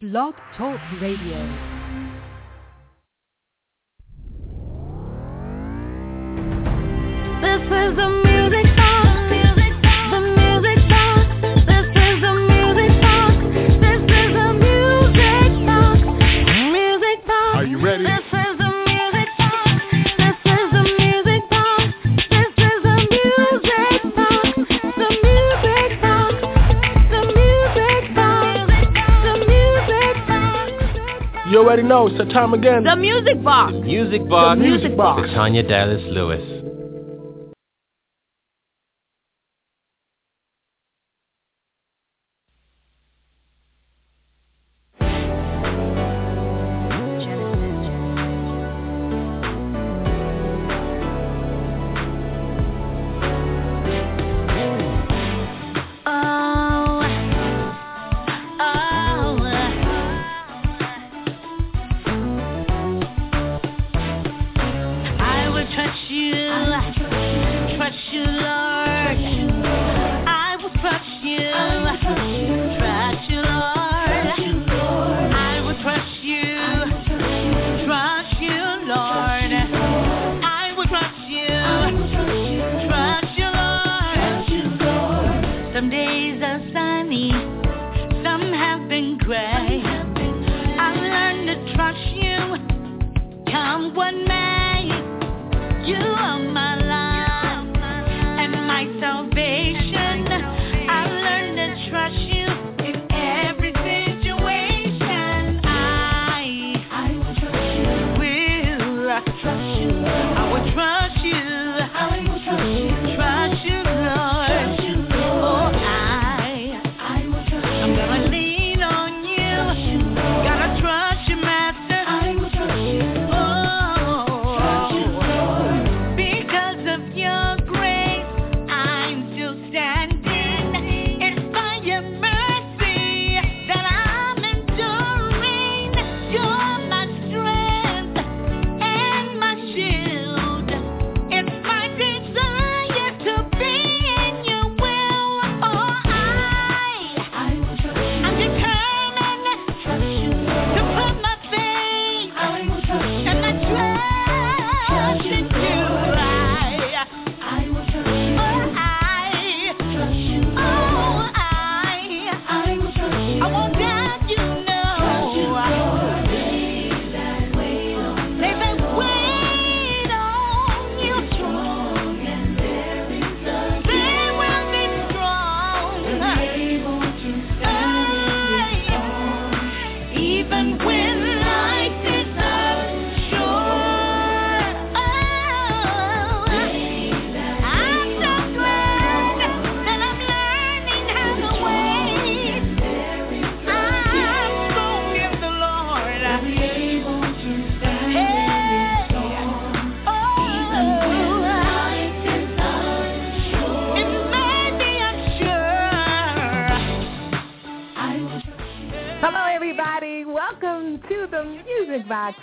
Blog Talk Radio. This is the You already know. It's the time again. The music box. Music Box. The Music Box. With Tanya Dallas Lewis.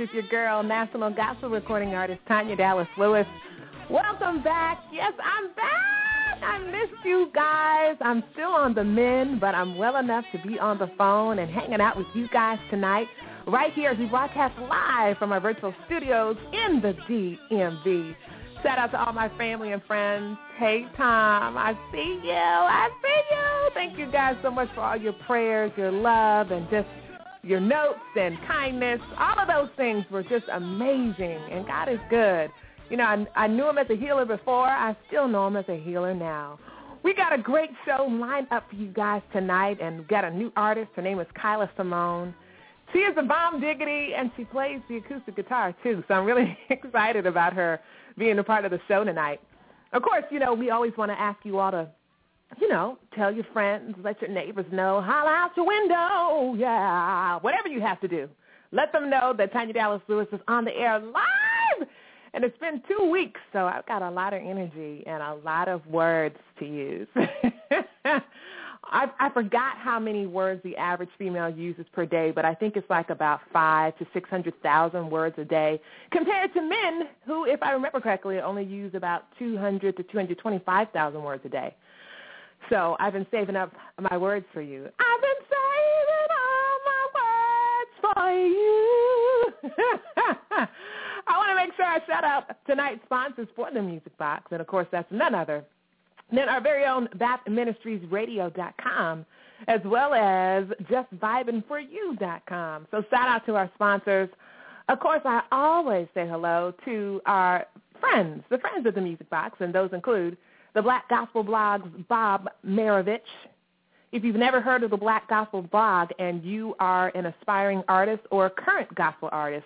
With your girl, National Gospel Recording Artist Tanya Dallas Lewis. Welcome back. Yes, I'm back. I missed you guys. I'm still on the men, but I'm well enough to be on the phone and hanging out with you guys tonight, right here as we broadcast live from our virtual studios in the DMV. Shout out to all my family and friends. Hey, Tom, I see you. I see you. Thank you guys so much for all your prayers, your love, and just your notes and kindness. All of those things were just amazing, and God is good. You know, I, I knew him as a healer before. I still know him as a healer now. We got a great show lined up for you guys tonight, and we got a new artist. Her name is Kyla Simone. She is a bomb diggity, and she plays the acoustic guitar, too. So I'm really excited about her being a part of the show tonight. Of course, you know, we always want to ask you all to, you know, tell your friends, let your neighbors know, holler out your window, yeah, whatever you have to do. Let them know that Tanya Dallas Lewis is on the air live. And it's been two weeks, so I've got a lot of energy and a lot of words to use. I, I forgot how many words the average female uses per day, but I think it's like about five to six hundred thousand words a day, compared to men who, if I remember correctly, only use about two hundred to two hundred twenty-five thousand words a day. So I've been saving up my words for you. I've been saving all my words for you. I want to make sure I shout out tonight's sponsors for the Music Box. And of course, that's none other than our very own BaptMinistriesRadio.com as well as justvibingforyou.com. So shout out to our sponsors. Of course, I always say hello to our friends, the friends of the Music Box, and those include the Black Gospel Blog's Bob Marovich. If you've never heard of the Black Gospel Blog and you are an aspiring artist or a current gospel artist,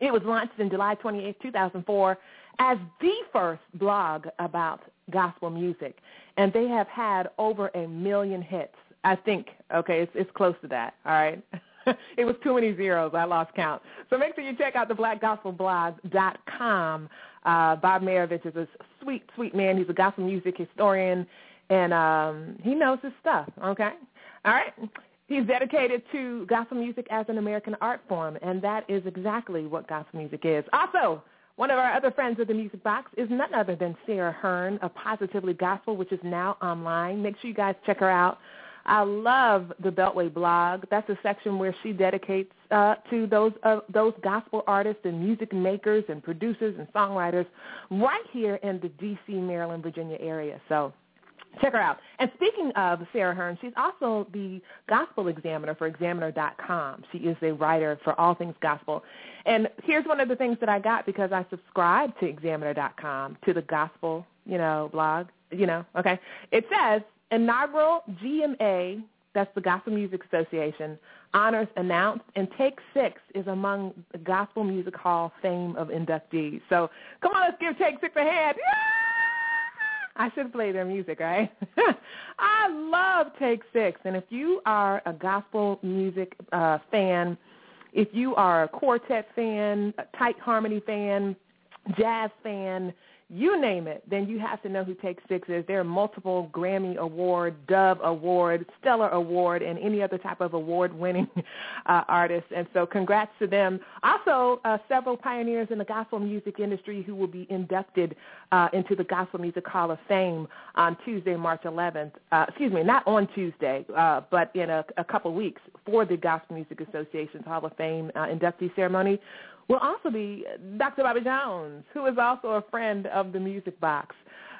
it was launched in July 28, 2004 as the first blog about gospel music. And they have had over a million hits. I think, okay, it's, it's close to that, all right? it was too many zeros. I lost count. So make sure you check out the blackgospelblog.com. Uh, Bob Marovich is a sweet, sweet man. He's a gospel music historian, and um, he knows his stuff, okay? All right? He's dedicated to gospel music as an American art form, and that is exactly what gospel music is. Also, one of our other friends of the Music Box is none other than Sarah Hearn of Positively Gospel, which is now online. Make sure you guys check her out. I love the Beltway blog. That's a section where she dedicates uh, to those uh, those gospel artists and music makers and producers and songwriters right here in the D.C., Maryland, Virginia area. So check her out. And speaking of Sarah Hearn, she's also the gospel examiner for examiner.com. She is a writer for all things gospel. And here's one of the things that I got because I subscribed to examiner.com, to the gospel, you know, blog, you know, okay. It says inaugural GMA, that's the Gospel Music Association, honors announced, and Take Six is among the Gospel Music Hall fame of inductees. So come on, let's give Take Six a hand. Yeah! I should play their music, right? I love Take Six, and if you are a gospel music uh, fan, if you are a quartet fan, a tight harmony fan, jazz fan, you name it, then you have to know who Take Six is. There are multiple Grammy Award, Dove Award, Stellar Award, and any other type of award-winning uh, artists. And so congrats to them. Also, uh, several pioneers in the gospel music industry who will be inducted uh, into the Gospel Music Hall of Fame on Tuesday, March 11th. Uh, excuse me, not on Tuesday, uh, but in a, a couple weeks for the Gospel Music Association's Hall of Fame uh, inductee ceremony will also be Dr. Bobby Jones, who is also a friend of the Music Box.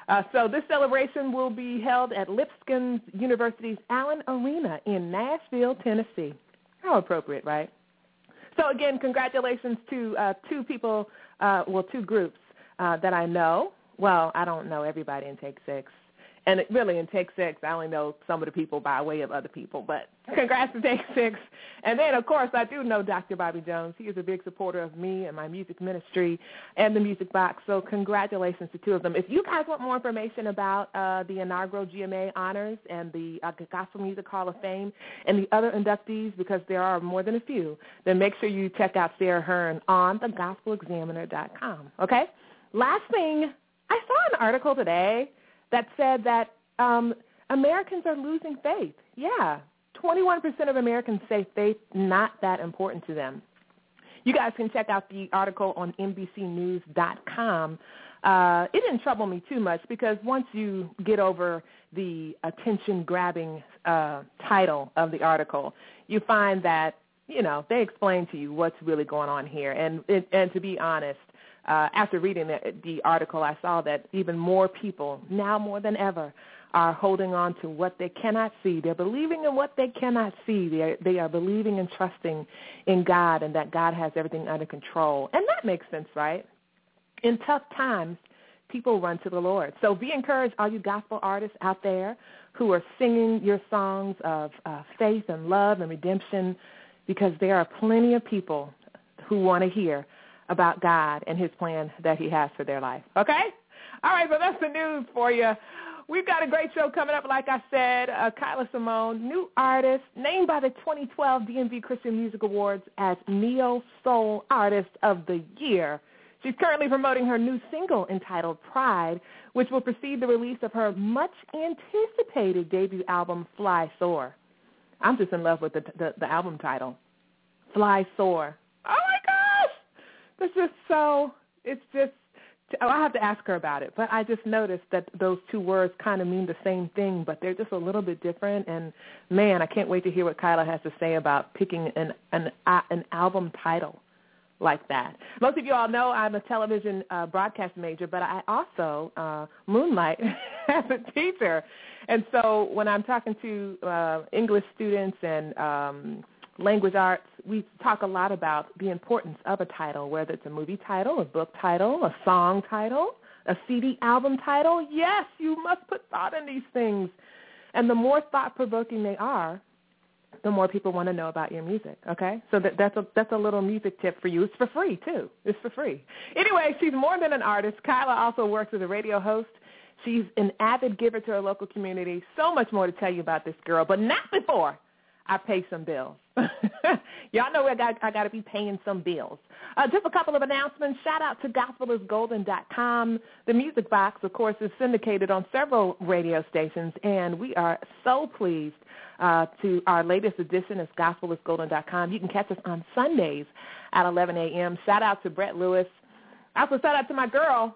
Uh, so this celebration will be held at Lipscomb University's Allen Arena in Nashville, Tennessee. How appropriate, right? So again, congratulations to uh, two people, uh, well, two groups uh, that I know. Well, I don't know everybody in Take Six. And it really, in Take Six, I only know some of the people by way of other people. But congrats to Take Six. And then, of course, I do know Dr. Bobby Jones. He is a big supporter of me and my music ministry and the Music Box. So congratulations to two of them. If you guys want more information about uh, the inaugural GMA honors and the uh, Gospel Music Hall of Fame and the other inductees, because there are more than a few, then make sure you check out Sarah Hearn on thegospelexaminer.com. Okay? Last thing, I saw an article today that said that um, Americans are losing faith. Yeah, 21% of Americans say faith not that important to them. You guys can check out the article on NBCNews.com. Uh, it didn't trouble me too much because once you get over the attention-grabbing uh, title of the article, you find that you know they explain to you what's really going on here. And it, and to be honest, uh, after reading the, the article, I saw that even more people, now more than ever, are holding on to what they cannot see. They're believing in what they cannot see. They are, they are believing and trusting in God and that God has everything under control. And that makes sense, right? In tough times, people run to the Lord. So be encouraged, all you gospel artists out there who are singing your songs of uh, faith and love and redemption, because there are plenty of people who want to hear about God and his plan that he has for their life. Okay? All right, so that's the news for you. We've got a great show coming up, like I said. Uh, Kyla Simone, new artist, named by the 2012 DMV Christian Music Awards as Neo Soul Artist of the Year. She's currently promoting her new single entitled Pride, which will precede the release of her much-anticipated debut album, Fly Soar. I'm just in love with the, the, the album title, Fly Soar. Oh, it's just so, it's just, I have to ask her about it, but I just noticed that those two words kind of mean the same thing, but they're just a little bit different. And man, I can't wait to hear what Kyla has to say about picking an an an album title, like that. Most of you all know I'm a television uh, broadcast major, but I also uh, moonlight as a teacher. And so when I'm talking to uh, English students and um, language arts, we talk a lot about the importance of a title, whether it's a movie title, a book title, a song title, a CD album title. Yes, you must put thought in these things. And the more thought-provoking they are, the more people want to know about your music. Okay, so that, that's a that's a little music tip for you. It's for free too. It's for free. Anyway, she's more than an artist. Kyla also works as a radio host. She's an avid giver to her local community. So much more to tell you about this girl, but not before I pay some bills. Y'all know I got I got to be paying some bills. Uh, just a couple of announcements. Shout out to gospelisgolden.com. The Music Box, of course, is syndicated on several radio stations, and we are so pleased uh, to our latest edition is gospelisgolden.com. You can catch us on Sundays at 11 a.m. Shout out to Brett Lewis. Also, shout out to my girl,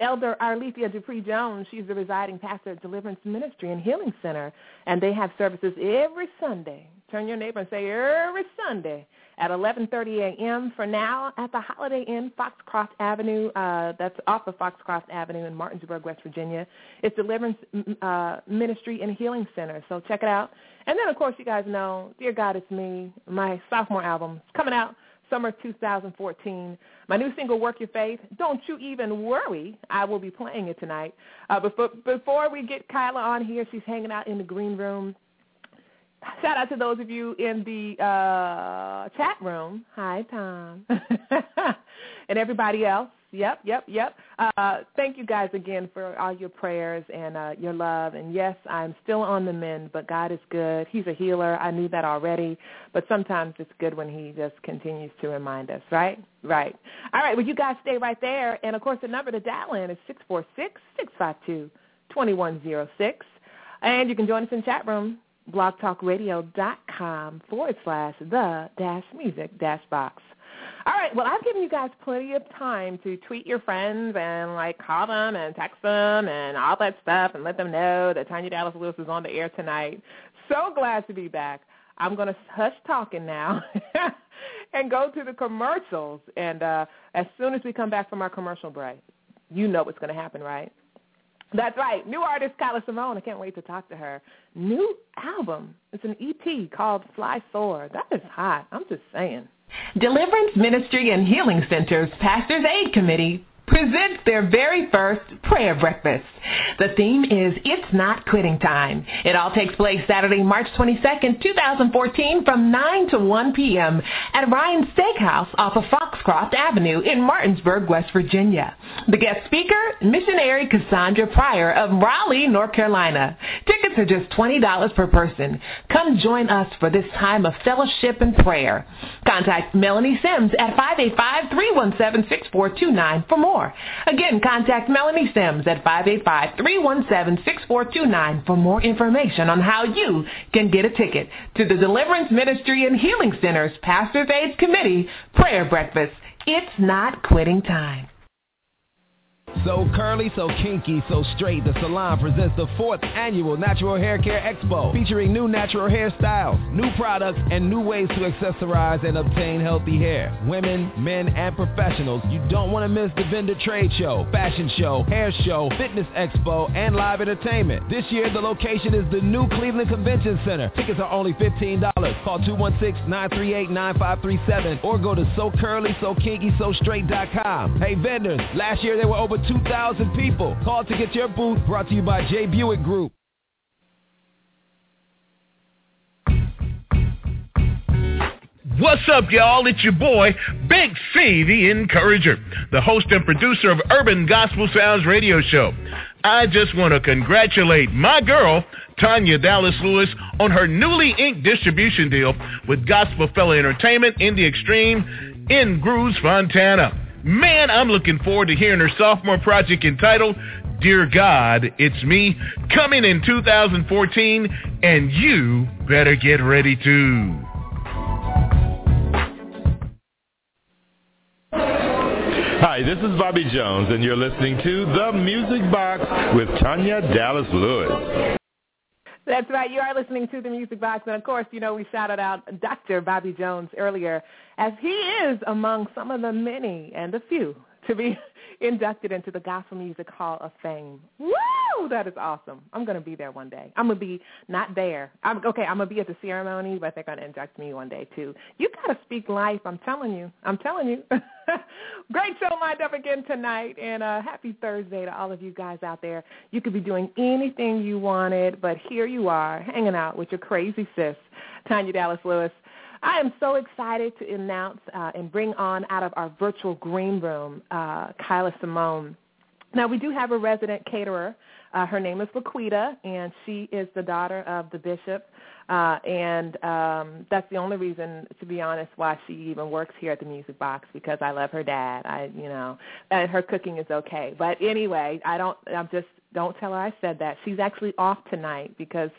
Elder Arlethea Dupree Jones, she's the residing pastor at Deliverance Ministry and Healing Center, and they have services every Sunday. Turn your neighbor and say every Sunday at 11:30 a.m. For now, at the Holiday Inn, Foxcroft Avenue. Uh, that's off of Foxcroft Avenue in Martinsburg, West Virginia. It's Deliverance uh, Ministry and Healing Center. So check it out. And then, of course, you guys know, Dear God, It's Me, my sophomore album coming out summer 2014. My new single, Work Your Faith. Don't you even worry. I will be playing it tonight. Uh, but before we get Kyla on here, she's hanging out in the green room. Shout out to those of you in the uh, chat room. Hi, Tom. and everybody else. Yep, yep, yep. Uh, thank you guys again for all your prayers and uh, your love. And yes, I'm still on the mend, but God is good. He's a healer. I knew that already, but sometimes it's good when he just continues to remind us, right? Right. All right, well, you guys stay right there. And, of course, the number to dial in is six four six six five two twenty one zero six, And you can join us in chat room, blogtalkradio.com forward slash the dash music dash box. All right. Well, I've given you guys plenty of time to tweet your friends and like call them and text them and all that stuff and let them know that Tanya Dallas Lewis is on the air tonight. So glad to be back. I'm going to hush talking now and go to the commercials. And uh, as soon as we come back from our commercial break, you know what's going to happen, right? That's right. New artist Kyla Simone. I can't wait to talk to her. New album. It's an EP called Fly Soar. That is hot. I'm just saying. Deliverance Ministry and Healing Center's Pastors Aid Committee presents their very first prayer breakfast. The theme is It's Not Quitting Time. It all takes place Saturday, March 22nd, 2014 from 9 to 1 p.m. at Ryan's Steakhouse off of Foxcroft Avenue in Martinsburg, West Virginia. The guest speaker, missionary Cassandra Pryor of Raleigh, North Carolina. Tickets are just $20 per person. Come join us for this time of fellowship and prayer. Contact Melanie Sims at 585-317-6429 for more more. Again, contact Melanie Sims at 585-317-6429 for more information on how you can get a ticket to the Deliverance Ministry and Healing Center's Pastor's Aid Committee Prayer Breakfast. It's not quitting time. So curly, so kinky, so straight, the salon presents the fourth annual Natural Hair Care Expo featuring new natural hairstyles, new products, and new ways to accessorize and obtain healthy hair. Women, men, and professionals, you don't want to miss the vendor trade show, fashion show, hair show, fitness expo, and live entertainment. This year, the location is the new Cleveland Convention Center. Tickets are only $15. Call 216-938-9537 or go to so curly, so kinky, so SoCurlySoKinkySoStraight.com. Hey vendors, last year they were over 2,000 people. Call to get your booth brought to you by Jay Buick Group. What's up, y'all? It's your boy, Big C, the Encourager, the host and producer of Urban Gospel Sounds Radio Show. I just want to congratulate my girl, Tanya Dallas Lewis, on her newly inked distribution deal with Gospel Fella Entertainment in the Extreme in Grooves, Fontana. Man, I'm looking forward to hearing her sophomore project entitled Dear God, It's Me, coming in 2014, and you better get ready too. Hi, this is Bobby Jones, and you're listening to The Music Box with Tanya Dallas Lewis. That's right. You are listening to the Music Box. And, of course, you know, we shouted out Dr. Bobby Jones earlier, as he is among some of the many and the few to be inducted into the Gospel Music Hall of Fame. Woo! That is awesome. I'm going to be there one day. I'm going to be not there. I'm okay. I'm going to be at the ceremony, but they're going to induct me one day too. You got to speak life. I'm telling you. I'm telling you. Great show lined up again tonight, and uh, happy Thursday to all of you guys out there. You could be doing anything you wanted, but here you are, hanging out with your crazy sis, Tanya Dallas Lewis. I am so excited to announce uh, and bring on out of our virtual green room uh, Kyla Simone. Now, we do have a resident caterer. Uh, her name is Laquita, and she is the daughter of the bishop. Uh, and um, that's the only reason, to be honest, why she even works here at the Music Box because I love her dad. I, you know, and her cooking is okay. But anyway, I don't. I'm just don't tell her I said that. She's actually off tonight because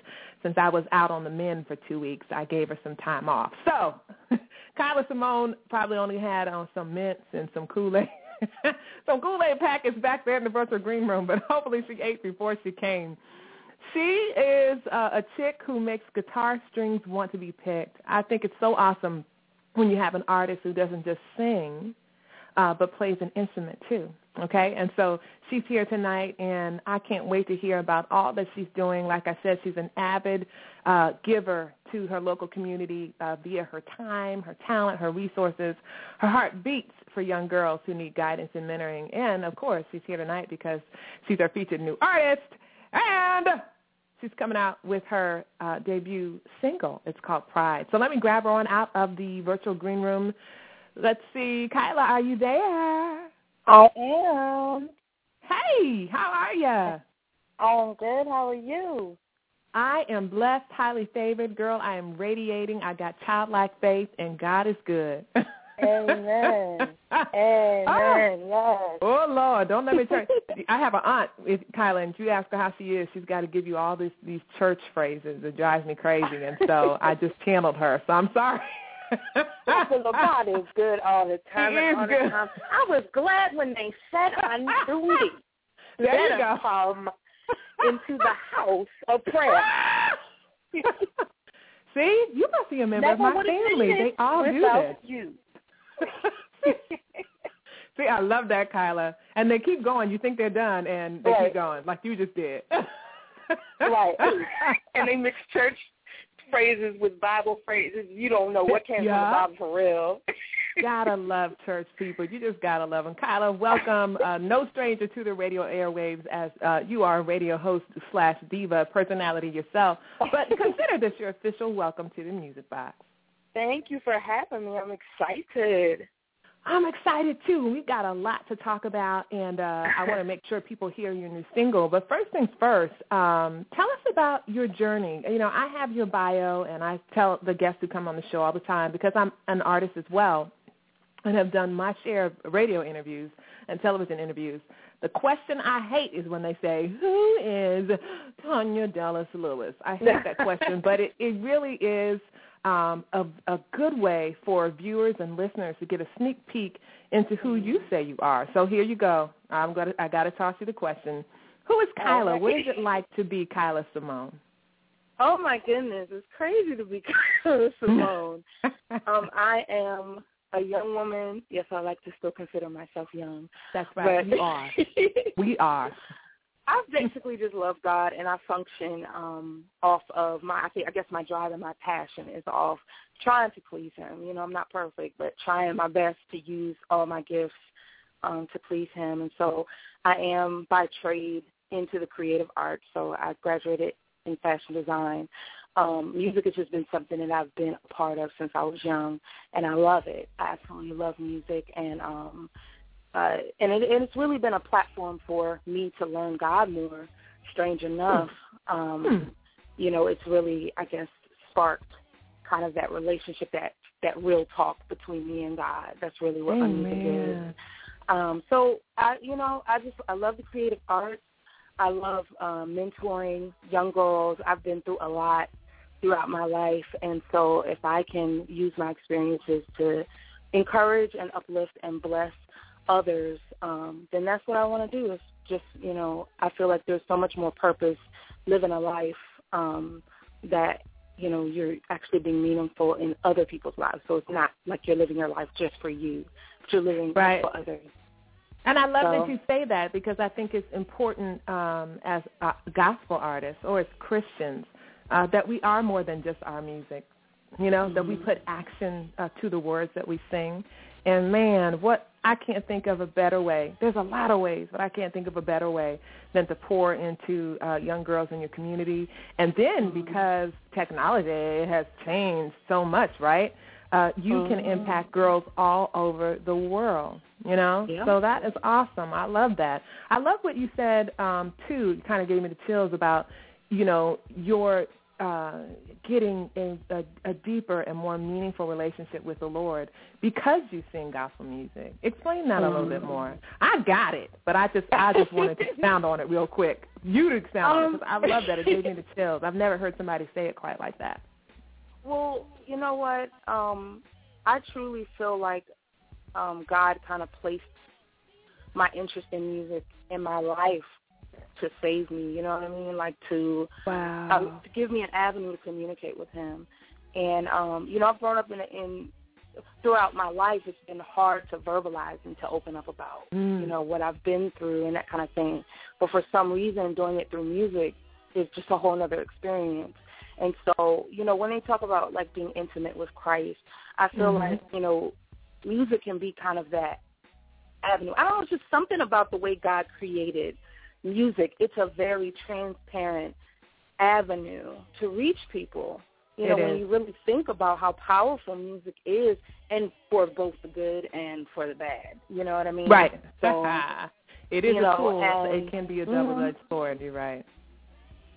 since I was out on the men for two weeks, I gave her some time off. So, Kyla Simone probably only had on some mints and some Kool-Aid. some Kool-Aid packets back there in the virtual green room, but hopefully she ate before she came. She is uh, a chick who makes guitar strings want to be picked. I think it's so awesome when you have an artist who doesn't just sing, uh, but plays an instrument too. Okay, and so she's here tonight, and I can't wait to hear about all that she's doing. Like I said, she's an avid uh, giver to her local community uh, via her time, her talent, her resources. Her heart beats for young girls who need guidance and mentoring. And, of course, she's here tonight because she's our featured new artist, and she's coming out with her uh, debut single. It's called Pride. So let me grab her on out of the virtual green room. Let's see. Kyla, are you there? I am. Hey, how are you? I'm good. How are you? I am blessed, highly favored. Girl, I am radiating. I got childlike faith, and God is good. Amen. Amen. Oh. Yes. Oh Lord, don't let me turn. I have an aunt, Kyla, and you ask her how she is. She's got to give you all these these church phrases. It drives me crazy, and so I just channeled her. So I'm sorry. Well, God is good all the time. He is all good. The time. I was glad when they said on duty. There you go. come into the house of prayer. See, you must be a member Never of my family. They all do this. you. See, I love that, Kyla. And they keep going. You think they're done, and they Right. keep going, like you just did. right. and they mix church phrases with Bible phrases. You don't know what came Yeah. from the Bible for real. gotta love church people. You just gotta love them. Kyla, welcome. Uh, no stranger to the radio airwaves as uh, you are a radio host slash diva personality yourself. But consider this your official welcome to the Music Box. Thank you for having me. I'm excited. I'm excited too. We've got a lot to talk about, and uh, I want to make sure people hear your new single. But first things first, um, tell us about your journey. You know, I have your bio, and I tell the guests who come on the show all the time because I'm an artist as well, and have done my share of radio interviews and television interviews. The question I hate is when they say, "Who is Tanya Dallas Lewis?" I hate that question, but it, it really is um, a, a good way for viewers and listeners to get a sneak peek into who you say you are. So here you go. I'm gonna I got to toss you the question. Who is Kyla? What is it like to be Kyla Simone? Oh my goodness, it's crazy to be Kyla Simone. um, I am a young woman. Yes, I like to still consider myself young. That's right. But You are. We are. I basically just love God, and I function um, off of my. I think I guess my drive and my passion is off trying to please Him. You know, I'm not perfect, but trying my best to use all my gifts um, to please Him. And so, I am by trade into the creative arts. So I graduated in fashion design. Um, music has just been something that I've been a part of since I was young, and I love it. I absolutely love music, and um, uh, and, it, and it's really been a platform for me to learn God more. Strange enough, um, Hmm. you know, it's really, I guess, sparked kind of that relationship, that that real talk between me and God. That's really what my music is. Um, so I, you know, I just I love the creative arts. I love um, mentoring young girls. I've been through a lot throughout my life, and so if I can use my experiences to encourage and uplift and bless others, um, then that's what I want to do. Is just you know, I feel like there's so much more purpose living a life um, that you know you're actually being meaningful in other people's lives. So it's not like you're living your life just for you, but you're living right. for others. And I love so, that you say that because I think it's important um, as uh, gospel artists or as Christians uh, that we are more than just our music. You know, mm-hmm. that we put action uh, to the words that we sing. And man, what I can't think of a better way. There's a lot of ways, but I can't think of a better way than to pour into uh, young girls in your community. And then mm-hmm. because technology has changed so much, right? Uh, you mm-hmm. can impact girls all over the world. You know, yeah. so that is awesome. I love that. I love what you said um, too. You kind of gave me the chills about, you know, your uh, getting a, a, a deeper and more meaningful relationship with the Lord because you sing gospel music. Explain that a little bit more. I got it, but I just I just wanted to expound on it real quick. You to expound um, on it because I love that. It gave me the chills. I've never heard somebody say it quite like that. Well, you know what? Um, I truly feel like um, God kind of placed my interest in music in my life to save me. You know what I mean? Like to wow. um, to give me an avenue to communicate with Him. And um, you know, I've grown up in in throughout my life. It's been hard to verbalize and to open up about mm. you know what I've been through and that kind of thing. But for some reason, doing it through music is just a whole other experience. And so, you know, when they talk about like being intimate with Christ, I feel mm-hmm. like you know, music can be kind of that avenue. I don't know, it's just something about the way God created music, it's a very transparent avenue to reach people. You know, it when is. you really think about how powerful music is, and for both the good and for the bad. You know what I mean? Right. So, it is a know, tool. and, it can be a mhm. double-edged sword. You're right.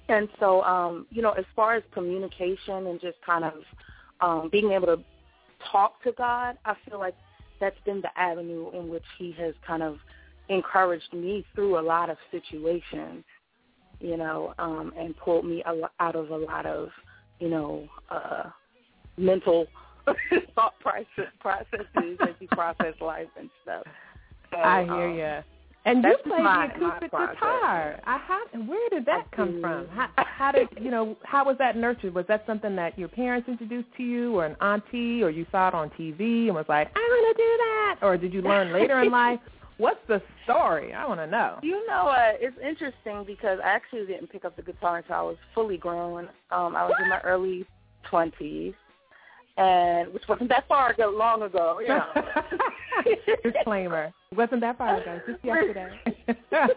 And so, um, you know, as far as communication and just kind of um, being able to talk to God, I feel like that's been the avenue in which He has kind of encouraged me through a lot of situations, you know, um, and pulled me out of a lot of, you know, uh, mental thought process, processes as you process life and stuff. So, I hear um, you. And you played my- the acoustic guitar. I how, where did that I come do. from? How, how did you know? How was that nurtured? Was that something that your parents introduced to you, or an auntie, or you saw it on TV and was like, "I want to do that," or did you learn later in life? What's the story? I want to know. You know what? It's interesting because I actually didn't pick up the guitar until I was fully grown. Um, I was in my early twenties, and which wasn't that far ago, long ago. You know. Disclaimer: wasn't that far ago, just yesterday.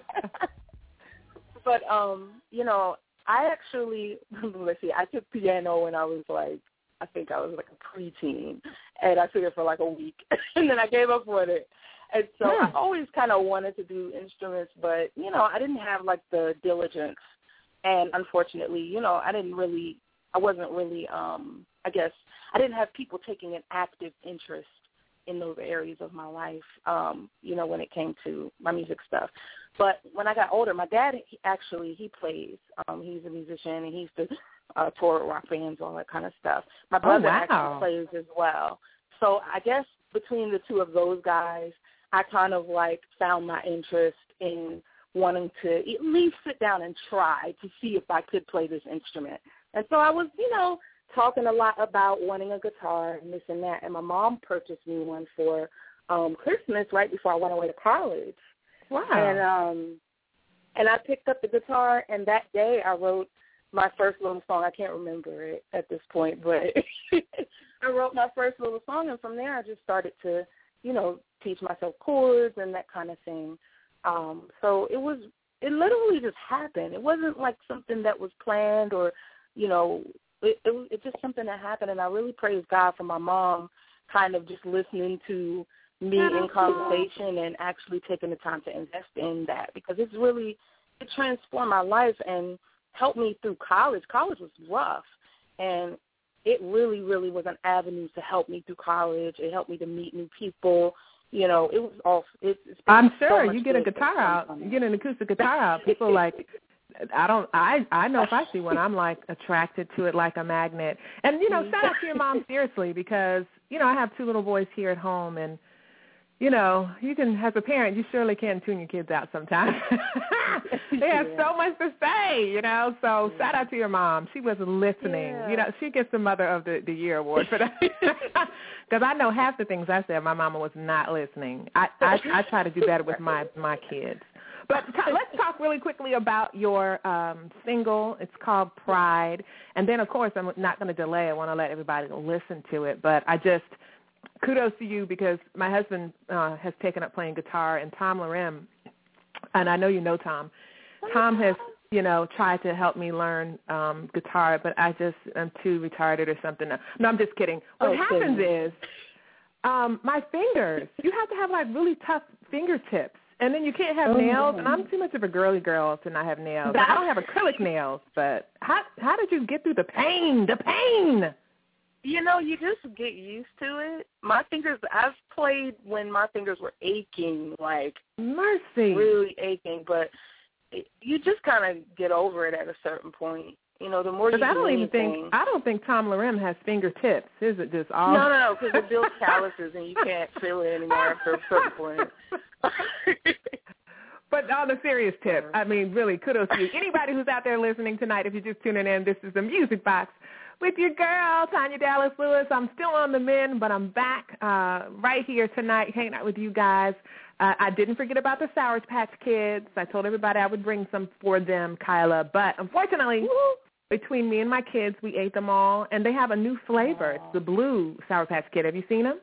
but um, you know, I actually let's see, I took piano when I was like I think I was like a preteen and I took it for like a week and then I gave up with it. And so I always kind of wanted to do instruments, but you know, I didn't have like the diligence and unfortunately, you know, I didn't really I wasn't really um I guess I didn't have people taking an active interest in those areas of my life, um, you know, when it came to my music stuff. But when I got older, my dad he actually he plays. Um, he's a musician and he used to uh, tour with rock bands, all that kind of stuff. My brother Oh, wow. actually plays as well. So I guess between the two of those guys, I kind of like found my interest in wanting to at least sit down and try to see if I could play this instrument. And so I was, you know, talking a lot about wanting a guitar and this and that. And my mom purchased me one for um Christmas right before I went away to college. Wow. And um and I picked up the guitar and that day I wrote my first little song. I can't remember it at this point, but I wrote my first little song and from there I just started to, you know, teach myself chords and that kind of thing. Um so it was it literally just happened. It wasn't like something that was planned or, you know, it, it was it's just something that happened and I really praise God for my mom kind of just listening to me in conversation and actually taking the time to invest in that because it's really it transformed my life and helped me through college. College was rough and it really, really was an avenue to help me through college. It helped me to meet new people. You know, it was all. It, it's I'm sure you get a guitar out, you get an acoustic guitar out. People like, I don't, I, I know if I see one, I'm like attracted to it like a magnet. And you know, shout out to your mom mm-hmm. seriously because you know I have two little boys here at home, and you know you can, as a parent, you surely can tune your kids out sometimes. they have Yeah. so much to say, you know. So shout out to your mom. She was listening. Yeah. You know, she gets the Mother of the, the Year award for that. Because I know half the things I said, my mama was not listening. I I, I try to do better with my my kids. But t- let's talk really quickly about your um, single. It's called Pride, and then of course I'm not going to delay. I want to let everybody listen to it. But I just kudos to you because my husband uh, has taken up playing guitar, and Tom Larim, and I know you know Tom. Tom has you know tried to help me learn um, guitar, but I just am too retarded or something. No, I'm just kidding. What Oh, happens goodness. is um, my fingers. You have to have like really tough fingertips. And then you can't have Oh, nails, no. and I'm too much of a girly girl to not have nails. I don't have acrylic nails, but how how did you get through the pain? The pain. You know, you just get used to it. My fingers, I've played when my fingers were aching, like Mercy. really aching, but it, you just kind of get over it at a certain point. You know, the more you Because I do don't even anything, think I don't think Tom Larim has fingertips. Is it just all? No, no, no, because it builds calluses and you can't feel it anymore after a certain point. But on a serious tip, I mean, really, kudos to you. Anybody who's out there listening tonight, if you're just tuning in, this is the Music Box with your girl, Tanya Dallas Lewis. I'm still on the men, but I'm back uh, right here tonight hanging out with you guys. Uh, I didn't forget about the Sour Patch Kids. I told everybody I would bring some for them, Kyla. But unfortunately, between me and my kids, we ate them all, and they have a new flavor. It's the blue Sour Patch Kid. Have you seen them?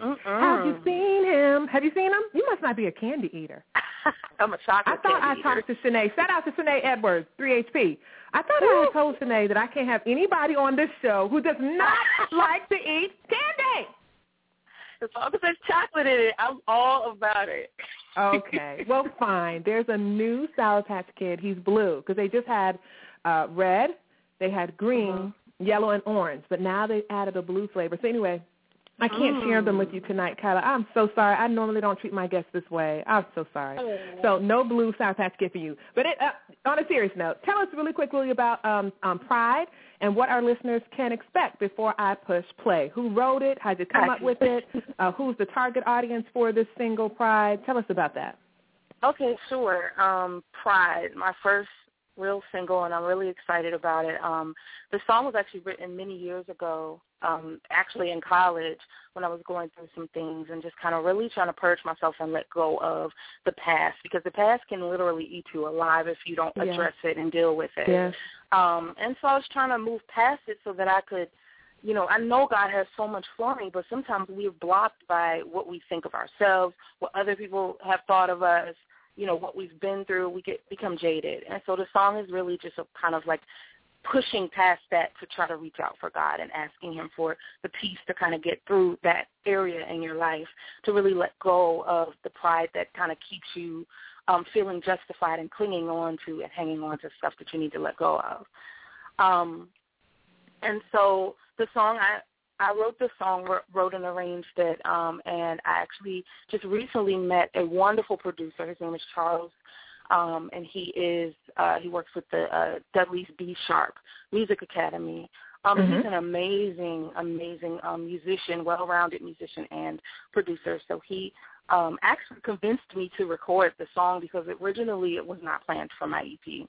Mm-mm. Have you seen him? Have you seen him? You must not be a candy eater. I'm a chocolate I thought I candy talked to Shanae. Shout out to Shanae Edwards, 3HP. I thought I had told Shanae that I can't have anybody on this show who does not like to eat candy. As long as there's chocolate in it, I'm all about it. Okay. Well, fine. There's a new Sour Patch Kid. He's blue because they just had uh, red, they had green, yellow, and orange, but now they added a blue flavor. So anyway, I can't share them with you tonight, Kyla. I'm so sorry. I normally don't treat my guests this way. I'm so sorry. So no blue Sour Patch Kid for you. But it, uh, on a serious note, tell us really quickly about um, um, Pride and what our listeners can expect before I push play. Who wrote it? How did you come up with it? Uh, who's the target audience for this single, Pride? Tell us about that. Okay, sure. Um, Pride, my first real single, and I'm really excited about it. Um, the song was actually written many years ago, um, actually in college when I was going through some things and just kind of really trying to purge myself and let go of the past because the past can literally eat you alive if you don't address it and deal with it. Yes. Um, and so I was trying to move past it so that I could, you know, I know God has so much for me, but sometimes we're blocked by what we think of ourselves, what other people have thought of us, you know, what we've been through. We get become jaded. And so the song is really just a kind of like pushing past that to try to reach out for God and asking him for the peace to kind of get through that area in your life, to really let go of the pride that kind of keeps you um, feeling justified and clinging on to and hanging on to stuff that you need to let go of. Um, and so the song I I wrote the song, wrote and arranged it, um, and I actually just recently met a wonderful producer. His name is Charles, um, and he is uh, he works with the uh, Dudley's B Sharp Music Academy. Um, Mhm. He's an amazing, amazing um, musician, well-rounded musician and producer. So he um, actually convinced me to record the song because originally it was not planned for my EP.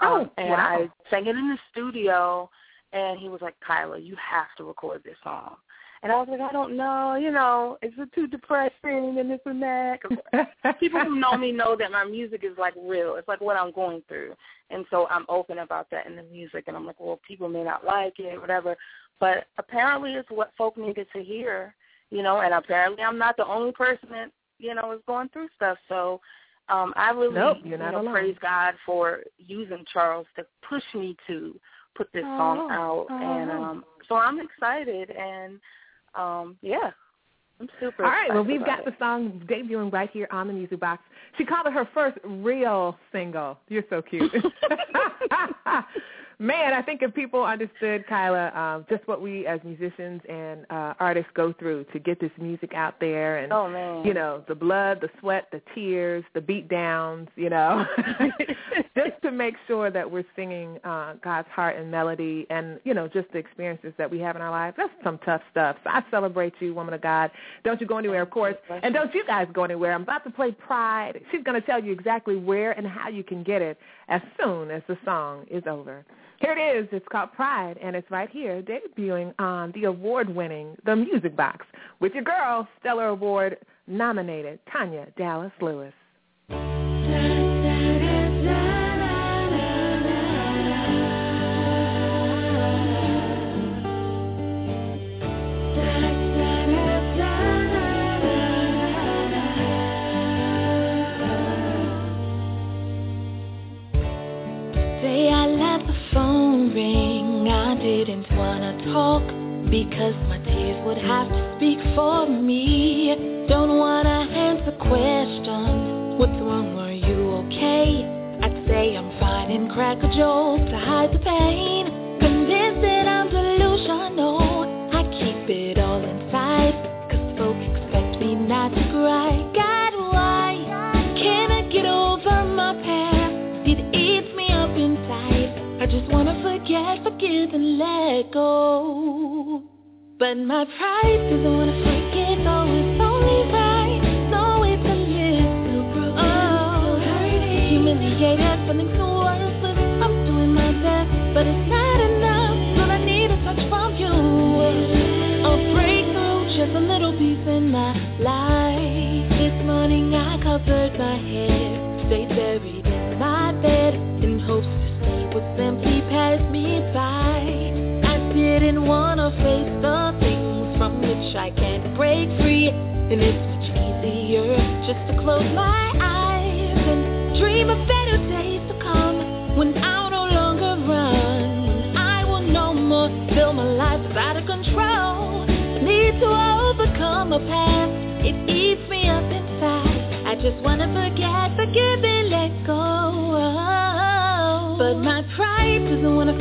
Oh, Um, and wow. I sang it in the studio, and he was like, Kyla, you have to record this song. And I was like, I don't know, you know, is it too depressing and this and that? people who know me know that my music is like real. It's like what I'm going through. And so I'm open about that in the music. And I'm like, well, people may not like it, whatever. But apparently it's what folk needed to hear, you know, and apparently I'm not the only person that, you know, is going through stuff. So um, I really Nope, you're you know, alone. praise God for using Charles to push me to put this song Oh, out. oh. And um, so I'm excited. And, um, yeah, I'm super All right, well, we've got it. the song debuting right here on the Music Box. She called it her first real single. You're so cute. Man, I think if people understood, Kyla, um, just what we as musicians and uh, artists go through to get this music out there and, Oh, man. you know, the blood, the sweat, the tears, the beat downs, you know, just to to make sure that we're singing uh, God's heart and melody and, you know, just the experiences that we have in our lives. That's some tough stuff. So I celebrate you, woman of God. Don't you go anywhere, of course. And don't you guys go anywhere. I'm about to play Pride. She's going to tell you exactly where and how you can get it as soon as the song is over. Here it is. It's called Pride, and it's right here, debuting on the award-winning The Music Box with your girl, Stellar Award nominated Tanya Dallas Lewis. Didn't wanna talk because my tears would have to speak for me. Don't wanna answer questions. What's wrong? Are you okay? I'd say I'm fine and crack a joke to hide the pain. Convinced that I'm delusional. Let go. But my pride doesn't wanna forget, though it's only right. No, it's a little broken. Oh, humiliated, feeling so worthless. I'm doing my best, but it's not enough. All I need is touch from you. A breakthrough, just a little piece in my life. This morning I covered my head, stayed buried in my bed, in hopes to see what simply passed me by. I face the things from which I can't break free, and it's much easier just to close my eyes and dream of better days to come when I'll no longer run, I will no more feel my life out of control. Need to overcome a past, it eats me up inside. I just wanna forget, forgive and let go. But my pride doesn't wanna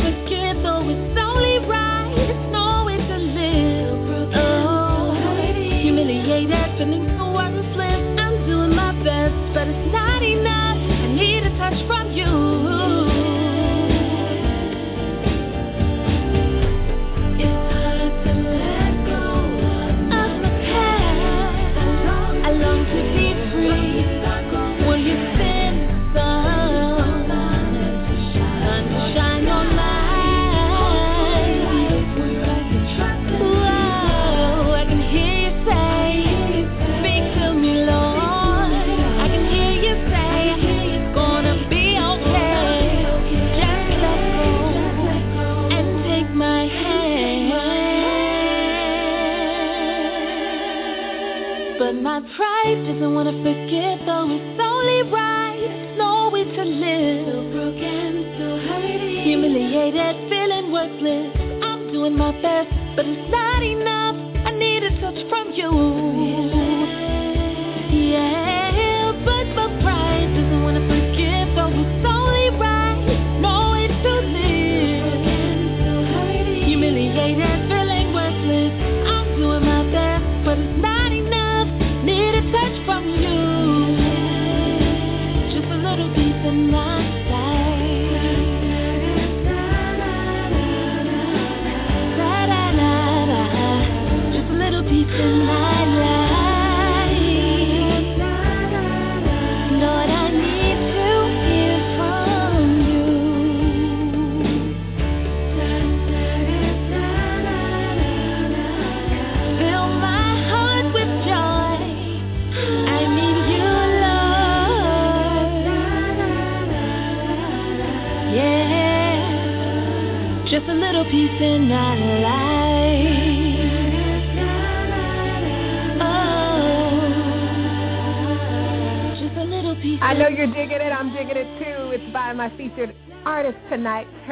doesn't wanna forget, though it's only right. No, it's a little broken, so hurting, humiliated,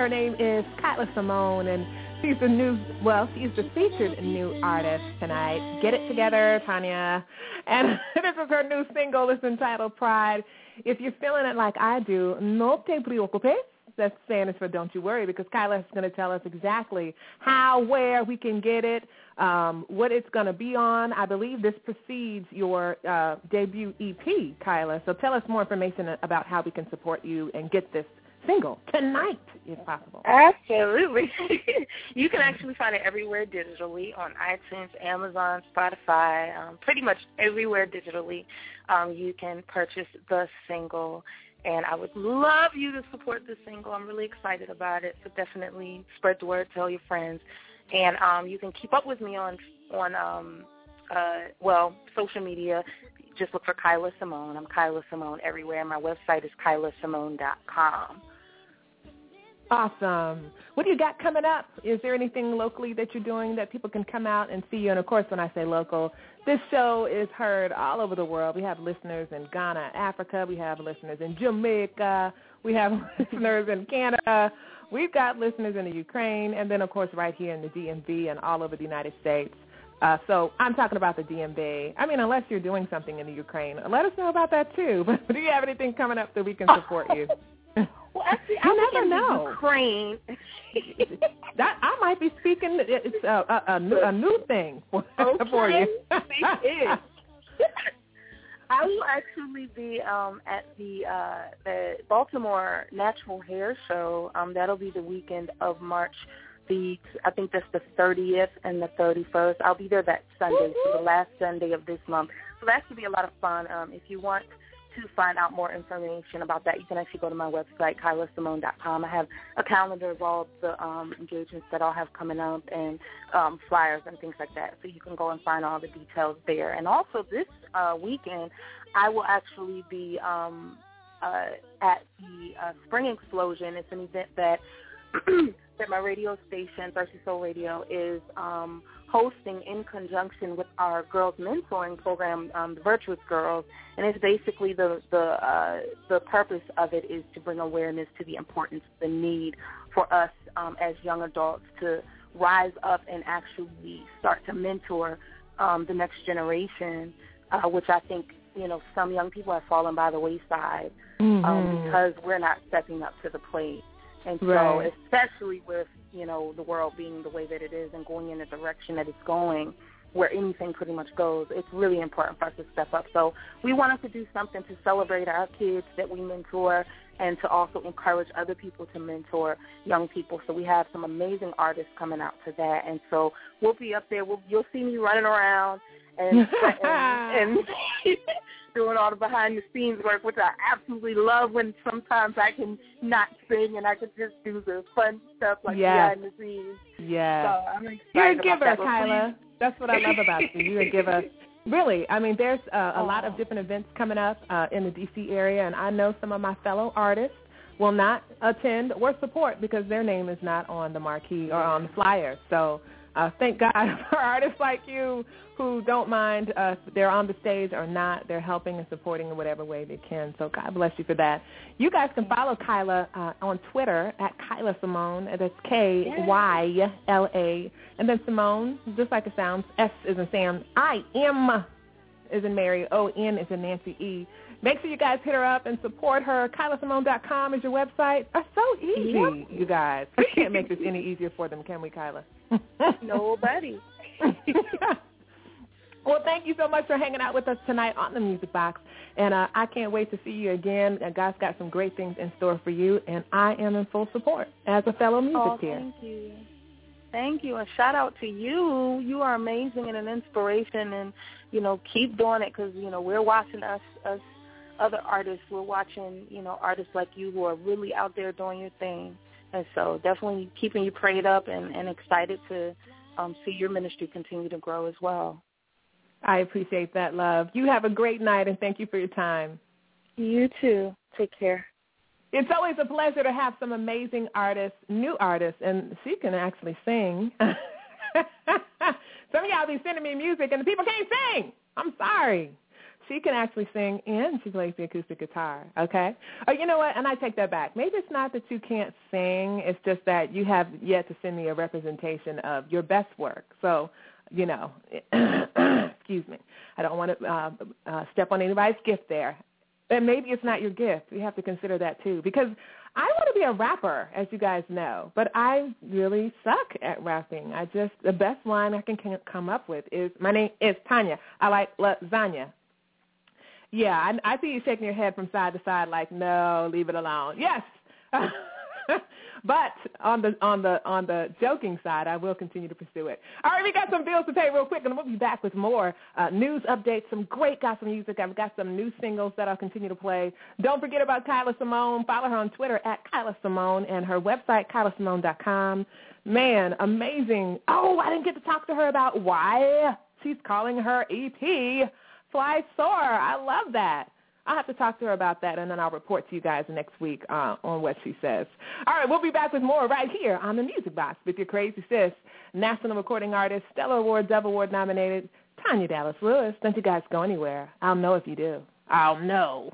Her name is Kyla Simone, and she's the new, well, she's the featured new artist tonight. Get it together, Tanya. And this is her new single. It's entitled Pride. If you're feeling it like I do, no te preocupes. That's Spanish for don't you worry because Kyla is going to tell us exactly how, where we can get it, um, what it's going to be on. I believe this precedes your uh, debut EP, Kyla. So tell us more information about how we can support you and get this single tonight, if possible. Absolutely. you can actually find it everywhere digitally on iTunes, Amazon, Spotify, um, pretty much everywhere digitally. Um, you can purchase the single. And I would love you to support the single. I'm really excited about it. So definitely spread the word, tell your friends. And um, you can keep up with me on on um, uh, well social media just look for Kyla Simone. I'm Kyla Simone everywhere. My website is kylasimone.com. Awesome. What do you got coming up? Is there anything locally that you're doing that people can come out and see you? And of course, when I say local, this show is heard all over the world. We have listeners in Ghana, Africa. We have listeners in Jamaica. We have listeners in Canada. We've got listeners in the Ukraine, and then of course right here in the DMV and all over the United States. Uh, so I'm talking about the DMV. I mean, unless you're doing something in the Ukraine, let us know about that too. But do you have anything coming up that we can support you? actually, you I never know. Ukraine. that I might be speaking. It's a, a, a, new, a new thing for, okay. for you. I will actually be um, at the uh, the Baltimore Natural Hair Show. Um, that'll be the weekend of March the I think that's the 30th and the 31st. I'll be there that Sunday, so the last Sunday of this month. So that should be a lot of fun. Um, if you want to find out more information about that, you can actually go to my website, kylasimone.com. I have a calendar of all the um, engagements that I'll have coming up and um, flyers and things like that. So you can go and find all the details there. And also this uh, weekend, I will actually be um, uh, at the uh, Spring Explosion. It's an event that that my radio station, Thirsty Soul Radio, is um, hosting in conjunction with our girls mentoring program, um, the Virtuous Girls, and it's basically the the uh, the purpose of it is to bring awareness to the importance, the need for us um, as young adults to rise up and actually start to mentor um, the next generation, uh, which I think you know some young people have fallen by the wayside mm-hmm. um, because we're not stepping up to the plate. And so, Right. especially with you know the world being the way that it is and going in the direction that it's going, where anything pretty much goes, it's really important for us to step up. So we wanted to do something to celebrate our kids that we mentor and to also encourage other people to mentor young people. So we have some amazing artists coming out to that, and so we'll be up there. We'll, you'll see me running around and and, and doing all the behind the scenes work, which I absolutely love. When sometimes I can not sing and I can just do the fun stuff like Yes. behind the scenes. Yeah. So I'm excited You're a giver, that. Kyla. That's what I love about you. You're a giver. Really, I mean, there's uh, a lot of different events coming up uh, in the D.C. area, and I know some of my fellow artists will not attend or support because their name is not on the marquee or on the flyer. So uh, thank God for artists like you who don't mind uh, they're on the stage or not. They're helping and supporting in whatever way they can. So God bless you for that. You guys can follow Kyla uh, on Twitter at Kyla Simone. That's K-Y-L-A. And then Simone, just like it sounds, S is in Sam. I am is in Mary. O-N is in Nancy E. Make sure you guys hit her up and support her. KylaSimone.com is your website. That's so easy, Yep. you guys. We can't make this any easier for them, can we, Kyla? Nobody. well, thank you so much for hanging out with us tonight on the Music Box. And uh, I can't wait to see you again. And God's got some great things in store for you. And I am in full support as a fellow music Oh, thank you. Thank you. And shout out to you. You are amazing and an inspiration. And, you know, keep doing it because, you know, we're watching us, us other artists. We're watching, you know, artists like you who are really out there doing your thing. And so definitely keeping you prayed up and, and excited to um, see your ministry continue to grow as well. I appreciate that, love. You have a great night, and thank you for your time. You too. Take care. It's always a pleasure to have some amazing artists, new artists, and she can actually sing. some of y'all be sending me music, and the people can't sing. I'm sorry. She can actually sing, and she plays the acoustic guitar. Okay. Oh, you know what? And I take that back. Maybe it's not that you can't sing. It's just that you have yet to send me a representation of your best work. So, you know, excuse me. I don't want to uh, uh, step on anybody's gift there. And maybe it's not your gift. You have to consider that too. Because I want to be a rapper, as you guys know, but I really suck at rapping. I just the best line I can can come up with is my name is Tanya. I like lasagna. Yeah, I, I see you shaking your head from side to side like, no, leave it alone. Yes, but on the on the on the joking side, I will continue to pursue it. All right, we got some bills to pay real quick, and we'll be back with more uh, news updates, some great gospel music. I've got some new singles that I'll continue to play. Don't forget about Kyla Simone. Follow her on Twitter at Kyla Simone and her website kylasimone.com. Man, amazing. Oh, I didn't get to talk to her about why she's calling her EP Fly Soar. I love that. I'll have to talk to her about that, and then I'll report to you guys next week uh, on what she says. All right, we'll be back with more right here on the Music Box with your crazy sis, national recording artist, Stellar Award, Dove Award nominated, Tanya Dallas Lewis. Don't you guys go anywhere. I'll know if you do. I'll know.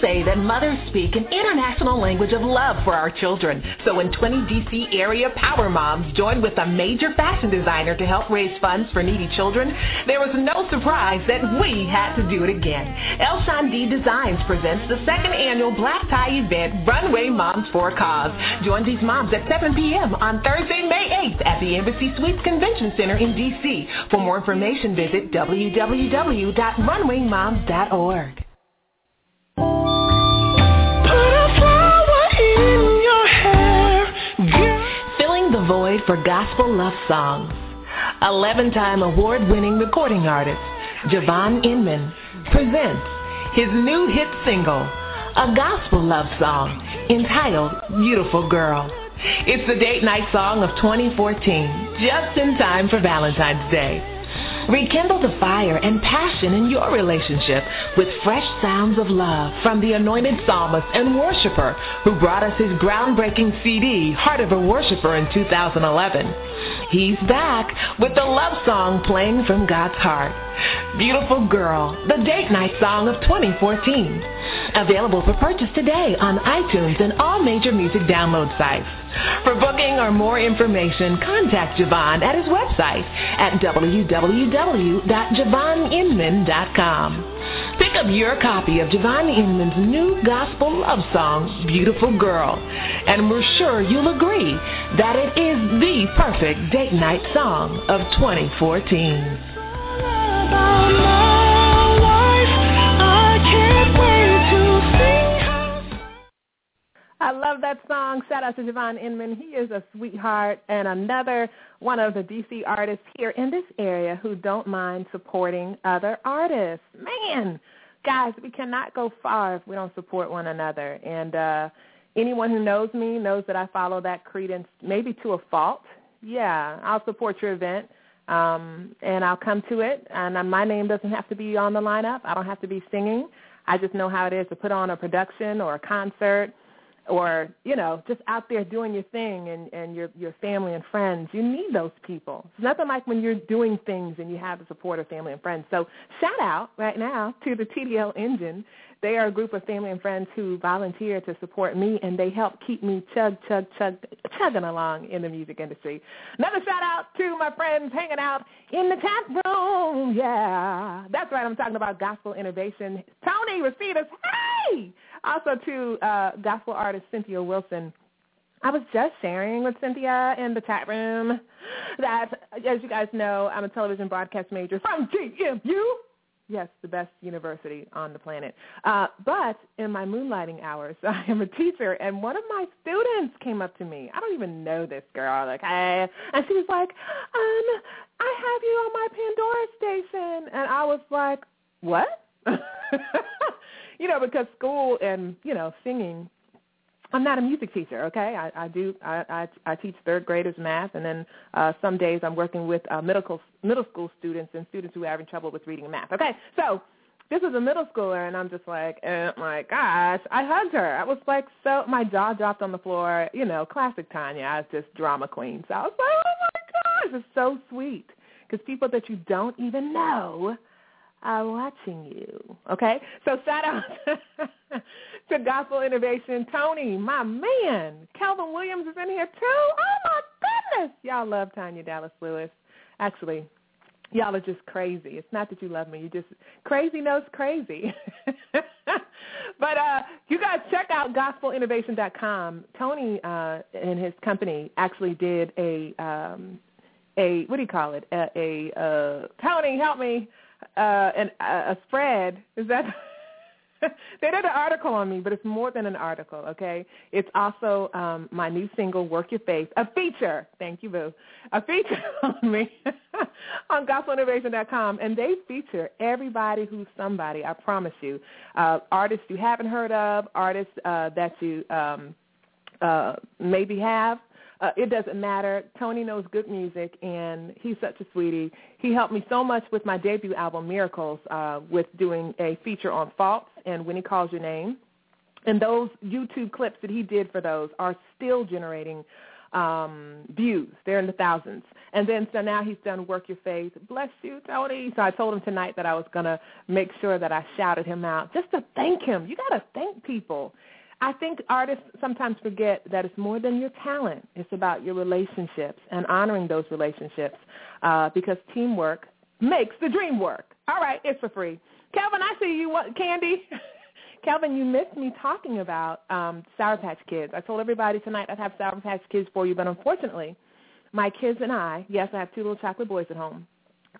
Say that mothers speak an international language of love for our children. So when 20 DC area power moms joined with a major fashion designer to help raise funds for needy children, there was no surprise that we had to do it again. El Shandi Designs presents the second annual black tie event, Runway Moms for a Cause. Join these moms at 7 p.m. on Thursday, May 8th at the Embassy Suites Convention Center in DC. For more information, visit www.runwaymoms.org. Filling the void for gospel love songs. 11-time award-winning recording artist Javon Inman presents his new hit single, a gospel love song entitled Beautiful Girl. It's the date night song of 2014, just in time for Valentine's Day. Rekindle the fire and passion in your relationship with fresh sounds of love from the anointed psalmist and worshiper who brought us his groundbreaking CD, Heart of a Worshiper, in 2011. He's back with the love song playing from God's heart. Beautiful Girl, the date night song of 2014. Available for purchase today on iTunes and all major music download sites. For booking or more information, contact Javon at his website at www.javoninman.com. Pick up your copy of Javon Inman's new gospel love song, Beautiful Girl, and we're sure you'll agree that it is the perfect date night song of 2014. I love that song. Shout out to Javon Inman. He is a sweetheart and another one of the DC artists here in this area who don't mind supporting other artists. Man, guys, we cannot go far if we don't support one another. And uh anyone who knows me knows that I follow that credence maybe to a fault. Yeah, I'll support your event. Um, and I'll come to it. And my name doesn't have to be on the lineup. I don't have to be singing. I just know how it is to put on a production or a concert or you know just out there doing your thing and and your your family and friends. You need those people. It's nothing like when you're doing things and you have the support of family and friends. So shout out right now to the tdl engine. They are a group of family and friends who volunteer to support me and they help keep me chug chug chug chugging along in the music industry. Another shout out to my friends hanging out in the chat room. Yeah that's right. I'm talking about gospel innovation. Tony Rasitas, hey also to uh, gospel artist Cynthia Wilson. I was just sharing with Cynthia in the chat room that, as you guys know, I'm a television broadcast major from GMU. Yes, the best university on the planet. Uh, but in my moonlighting hours, I am a teacher, and one of my students came up to me. I don't even know this girl. Like, hey, and she was like, um, I have you on my Pandora station, and I was like, what? you know, because school and you know singing. I'm not a music teacher, okay? I, I do. I, I, I teach third graders math, and then uh, some days I'm working with uh, middle middle school students and students who are having trouble with reading and math. Okay, so this is a middle schooler, and I'm just like, oh my gosh! I hugged her. I was like, so my jaw dropped on the floor. You know, classic Tanya. I was just drama queen. So I was like, oh my gosh, it's so sweet because people that you don't even know are watching you. Okay? So shout out to Gospel Innovation. Tony, my man. Calvin Williams is in here too. Oh my goodness. Y'all love Tanya Dallas Lewis. Actually, y'all are just crazy. It's not that you love me. You just crazy knows crazy. but uh, you guys check out gospelinnovation.com. Tony uh, and his company actually did a um, a what do you call it? A, a uh, Tony, help me. Uh, an, a spread. Is that? they did an article on me, but it's more than an article, okay? It's also um, my new single, Work Your Faith, a feature. Thank you, Boo. A feature on me on gospelinnovation.com. And they feature everybody who's somebody, I promise you. Uh, artists you haven't heard of, artists uh, that you um, uh, maybe have, uh, it doesn't matter. Tony knows good music, and he's such a sweetie. He helped me so much with my debut album, Miracles, uh, with doing a feature on faults and When He Calls Your Name. And those YouTube clips that he did for those are still generating um, views. They're in the thousands. And then so now he's done Work Your Faith. Bless you, Tony. So I told him tonight that I was going to make sure that I shouted him out just to thank him. You got to thank people. I think artists sometimes forget that it's more than your talent. It's about your relationships and honoring those relationships uh, because teamwork makes the dream work. All right, it's for free. Calvin, I see you. What, Candy? Calvin, you missed me talking about um, Sour Patch Kids. I told everybody tonight I'd have Sour Patch Kids for you, but unfortunately, my kids and I, yes, I have two little chocolate boys at home.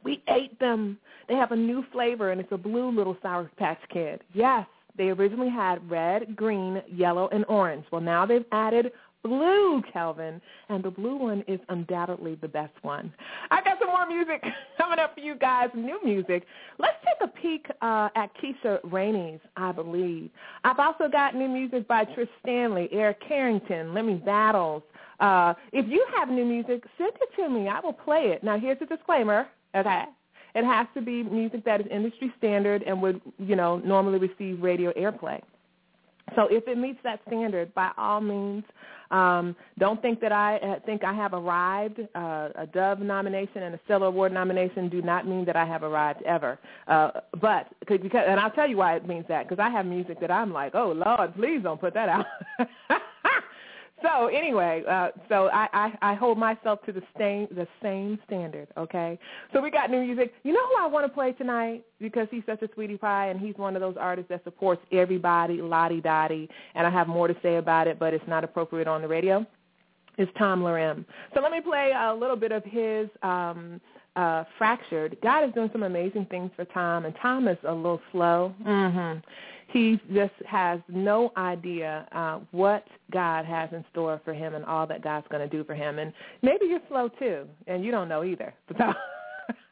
We ate them. They have a new flavor, and it's a blue little Sour Patch Kid. Yes, they originally had red, green, yellow, and orange. Well, now they've added blue, Kelvin, and the blue one is undoubtedly the best one. I got some more music coming up for you guys, new music. Let's take a peek uh, at Keisha Rainey's, I believe. I've also got new music by Trish Stanley, Eric Carrington, Lemmy Battles. Uh, if you have new music, send it to me. I will play it. Now, here's a disclaimer, okay? It has to be music that is industry standard and would, you know, normally receive radio airplay. So if it meets that standard, by all means, um, don't think that I uh, think I have arrived. Uh, a Dove nomination and a Stellar Award nomination do not mean that I have arrived ever. Uh, but because, and I'll tell you why it means that because I have music that I'm like, oh Lord, please don't put that out. So anyway, uh, so I, I, I hold myself to the same the same standard. Okay. So we got new music. You know who I want to play tonight because he's such a sweetie pie and he's one of those artists that supports everybody, lottie dottie. And I have more to say about it, but it's not appropriate on the radio. Is Tom Larim. So let me play a little bit of his um, uh, fractured. God is doing some amazing things for Tom, and Tom is a little slow. Mm-hmm he just has no idea uh, what God has in store for him and all that God's going to do for him. And maybe you're slow too, and you don't know either.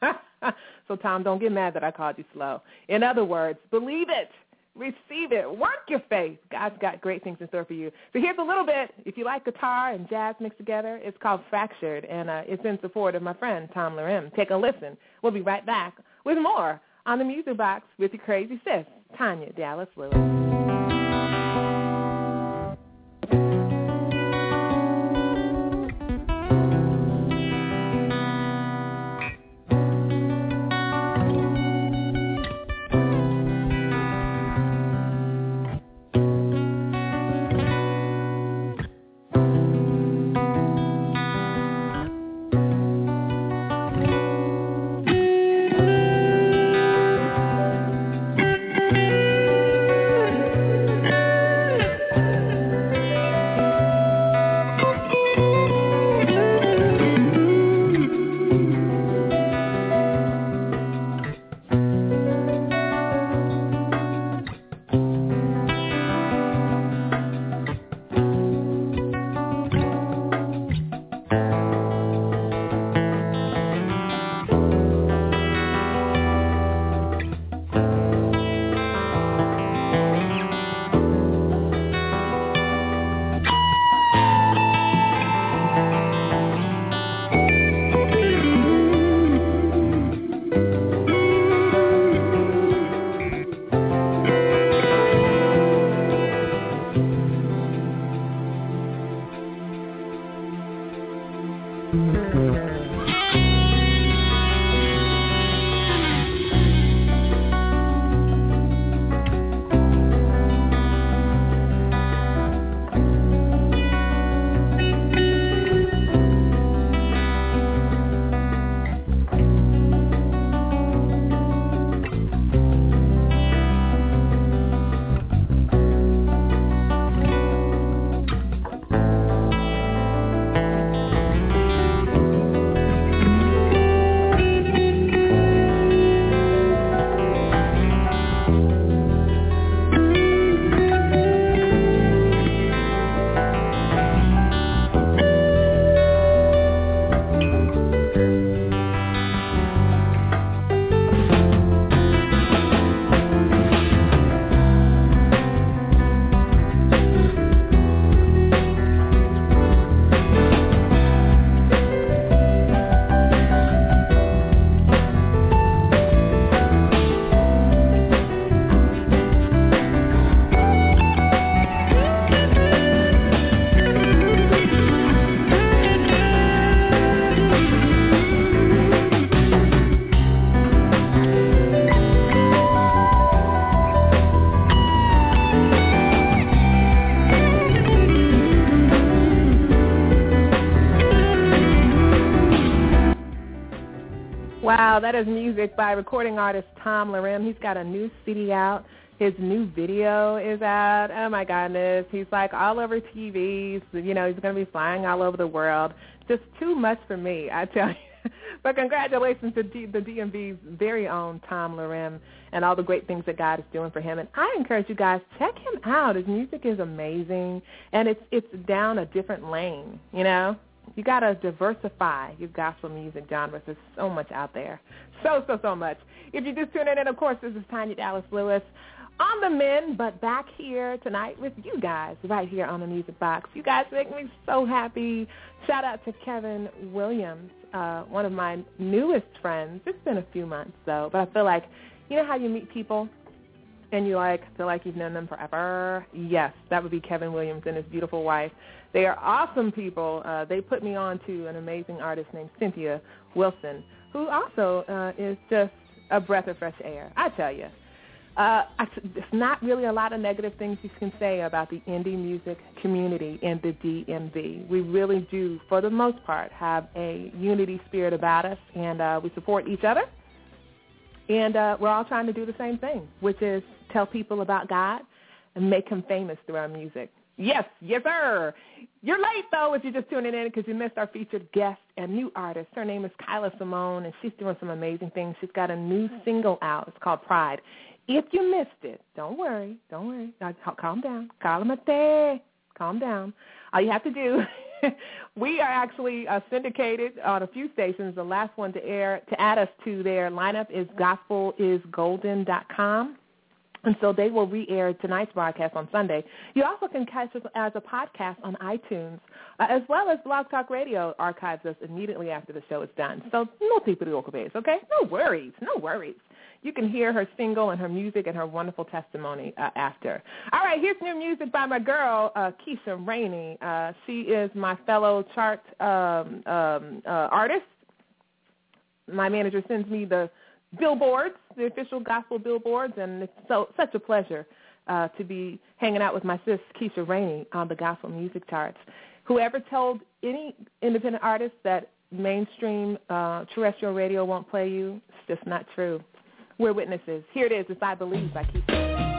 So Tom, so Tom, don't get mad that I called you slow. In other words, believe it. Receive it. Work your faith. God's got great things in store for you. So here's a little bit. If you like guitar and jazz mixed together, it's called Fractured, and uh, it's in support of my friend Tom Larim. Take a listen. We'll be right back with more on the Music Box with your crazy sis. Tanya Dallas Lewis. Music by recording artist Tom Larim. He's got a new CD out. His new video is out. Oh my goodness. He's like all over TVs. You know, he's going to be flying all over the world. Just too much for me, I tell you. but congratulations to D- the DMV's very own Tom Larim and all the great things that God is doing for him. And I encourage you guys check him out. His music is amazing, and it's it's down a different lane. You know, you got to diversify your gospel music genres. There's so much out there, so so so much. If you just tune in, and of course, this is Tanya Dallas Lewis on the men, but back here tonight with you guys, right here on the Music Box. You guys make me so happy. Shout out to Kevin Williams, uh, one of my newest friends. It's been a few months though, but I feel like, you know how you meet people and you like feel like you've known them forever? Yes, that would be Kevin Williams and his beautiful wife. They are awesome people. Uh, they put me on to an amazing artist named Cynthia Wilson, who also uh, is just a breath of fresh air. I tell you. Uh, there's not really a lot of negative things you can say about the indie music community in the DMV. We really do, for the most part, have a unity spirit about us, and uh, we support each other. And uh, we're all trying to do the same thing, which is tell people about God and make him famous through our music. Yes, yes, sir. You're late, though, if you're just tuning in because you missed our featured guest and new artist. Her name is Kyla Simone, and she's doing some amazing things. She's got a new single out. It's called Pride. If you missed it, don't worry. Don't worry. Calm down. Calamate. Calm down. All you have to do, we are actually uh, syndicated on a few stations. The last one to air to add us to their lineup is gospelisgolden.com. And so they will re-air tonight's broadcast on Sunday. You also can catch us as a podcast on iTunes, uh, as well as Blog Talk Radio archives us immediately after the show is done. So no te preocupes, okay? No worries, no worries you can hear her single and her music and her wonderful testimony uh, after. All right, here's new music by my girl, uh, Keisha Rainey. Uh, she is my fellow chart um, um, uh, artist. My manager sends me the billboards, the official gospel billboards, and it's so such a pleasure uh, to be hanging out with my sis Keisha Rainey on the gospel music charts. Whoever told any independent artist that mainstream uh, terrestrial radio won't play you, it's just not true. We're witnesses. Here it is. It's I Believe by Keith.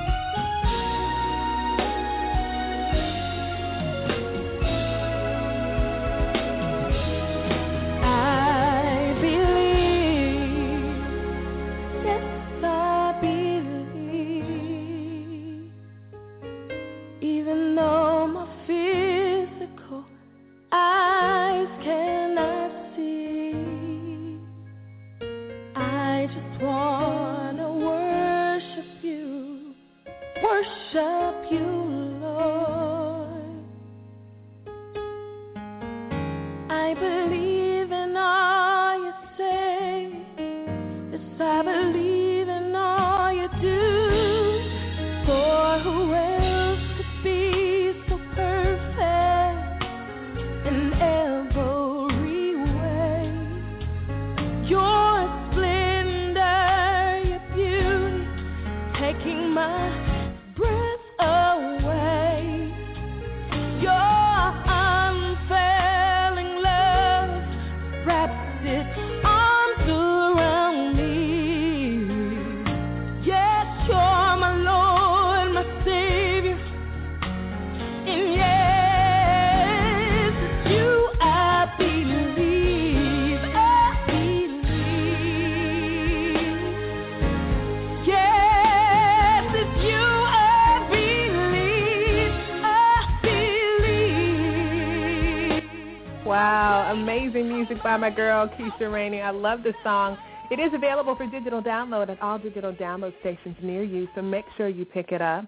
My girl Keisha Rainey. I love this song. It is available for digital download at all digital download stations near you, so make sure you pick it up.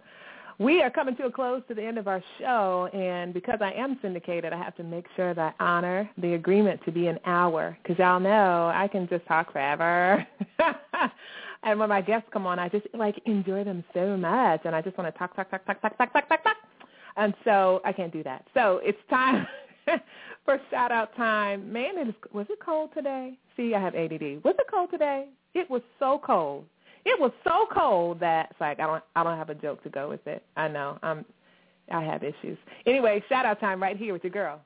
We are coming to a close to the end of our show, and because I am syndicated, I have to make sure that I honor the agreement to be an hour, because y'all know I can just talk forever. and when my guests come on, I just like enjoy them so much, and I just want to talk, talk, talk, talk, talk, talk, talk, talk, talk. And so I can't do that. So it's time for shout out time. Man, it is, was it cold today? See, I have ADD. Was it cold today? It was so cold. It was so cold that it's like I don't I don't have a joke to go with it. I know. I'm I have issues. Anyway, shout out time right here with your girl.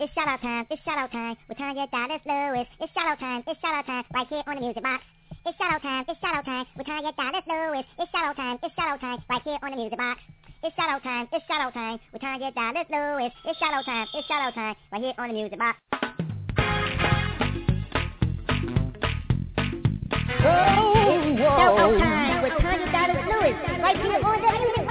It's shout out time, it's shout out time. With Tanya Dallas Lewis. It's shout out time, it's shout out time. Right here on the music box. It's shout out time, it's shout out time. With Tanya Dallas Lewis. It's shout out time, it's shout out time. Right here on the music box. It's shout out time, it's shout out time. With Tanya Dallas Lewis. It's shout out time, it's shout out time. Right here on the music box. Oh, whoa. Shout out time with Tanya Dallas Lewis. Right here on the music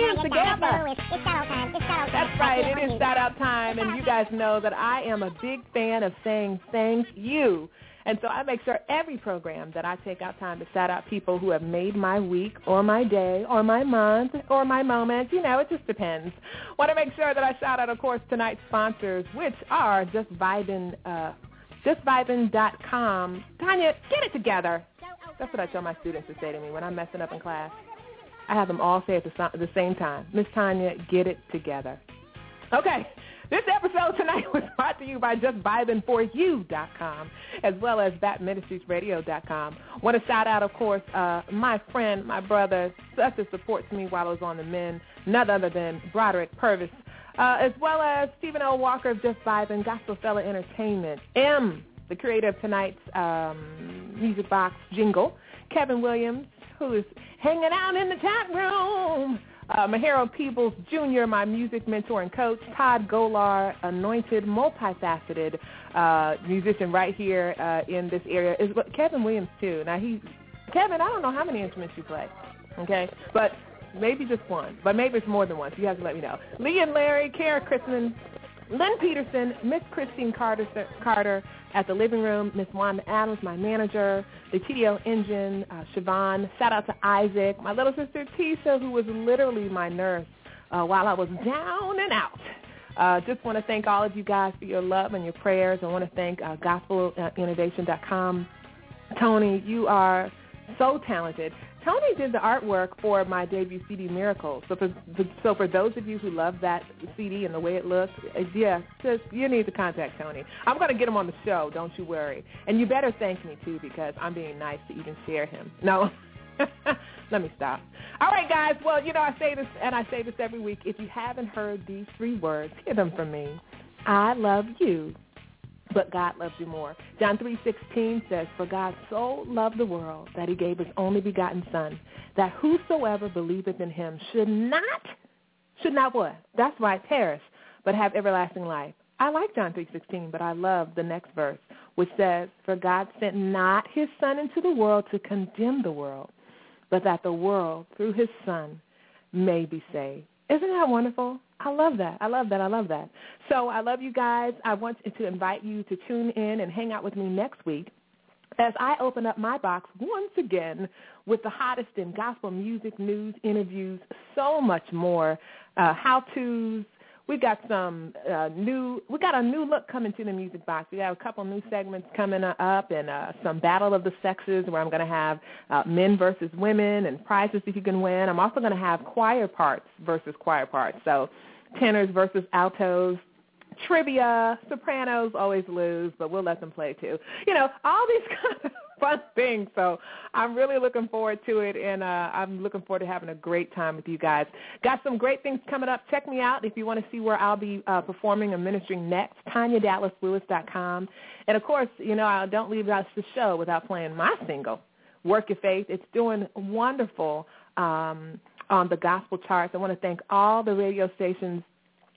hands With Tanya Dallas together. Lewis. It's shout out time, it's shout out time. That's right. It is It on the is music shout box. out time, and you guys know that I am a big fan of saying thank you. And so I make sure every program that I take out time to shout out people who have made my week or my day or my month or my moment. You know, it just depends. Want to make sure that I shout out, of course, tonight's sponsors, which are Just Vibin, uh, JustVibin.com. Tanya, get it together. That's what I tell my students to say to me when I'm messing up in class. I have them all say at the, the same time, Miss Tanya, get it together. Okay. This episode tonight was brought to you by JustVibinForYou.com as well as BatMinistriesRadio.com. Want to shout out, of course, uh, my friend, my brother, such a support to me while I was on the men, none other than Broderick Purvis, uh, as well as Stephen L. Walker of Just Vibin, Gospel Fella Entertainment, M, the creator of tonight's um, Music Box jingle, Kevin Williams, who is hanging out in the chat room. Uh, Mahero Peebles Jr., my music mentor and coach, Todd Golar, anointed, multifaceted uh, musician right here uh, in this area, is Kevin Williams too. Now he, Kevin, I don't know how many instruments you play, okay, but maybe just one, but maybe it's more than one. So you have to let me know. Lee and Larry, Kara Chrisman, Lynn Peterson, Miss Christine Carter, Carter at the living room, Miss Wanda Adams, my manager, the TDL engine, uh, Siobhan. Shout out to Isaac, my little sister Tisha, who was literally my nurse uh, while I was down and out. Uh, just want to thank all of you guys for your love and your prayers. I want to thank uh, gospelinnovation.com. Tony, you are so talented. Tony did the artwork for my debut CD, Miracles. So for, so for those of you who love that CD and the way it looks, uh, yeah, just you need to contact Tony. I'm going to get him on the show. Don't you worry. And you better thank me too because I'm being nice to even share him. No. Let me stop. All right, guys. Well, you know, I say this, and I say this every week. If you haven't heard these three words, hear them from me. I love you, but God loves you more. John 3.16 says, For God so loved the world that he gave his only begotten Son, that whosoever believeth in him should not, should not what? That's right, perish, but have everlasting life. I like John 3.16, but I love the next verse, which says, For God sent not his Son into the world to condemn the world, but that the world, through his Son, may be saved. Isn't that wonderful? I love that. I love that. I love that. So I love you guys. I want to invite you to tune in and hang out with me next week as I open up my box once again with the hottest in gospel music, news, interviews, so much more, uh, how-tos. We got some uh, new. We got a new look coming to the music box. We got a couple new segments coming up, and uh, some battle of the sexes where I'm going to have uh, men versus women and prizes that you can win. I'm also going to have choir parts versus choir parts. So tenors versus altos, trivia, sopranos always lose, but we'll let them play too. You know, all these kind of fun thing. So I'm really looking forward to it, and uh, I'm looking forward to having a great time with you guys. Got some great things coming up. Check me out if you want to see where I'll be uh, performing and ministering next, TanyaDallasLewis.com. And, of course, you know, I don't leave out the show without playing my single, Work Your Faith. It's doing wonderful um, on the gospel charts. I want to thank all the radio stations,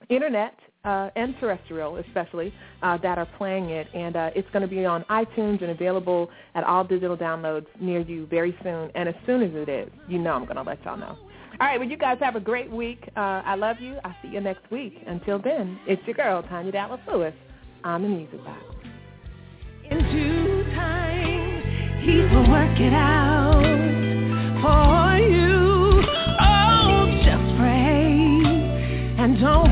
internet, uh, and terrestrial especially uh, that are playing it. And uh, it's going to be on iTunes and available at all digital downloads near you very soon. And as soon as it is, you know I'm going to let y'all know. All right, well, you guys have a great week. Uh, I love you. I'll see you next week. Until then, it's your girl, Tanya Dallas Lewis, on the Music Box. In due time, he will work it out for you. Oh, just pray and don't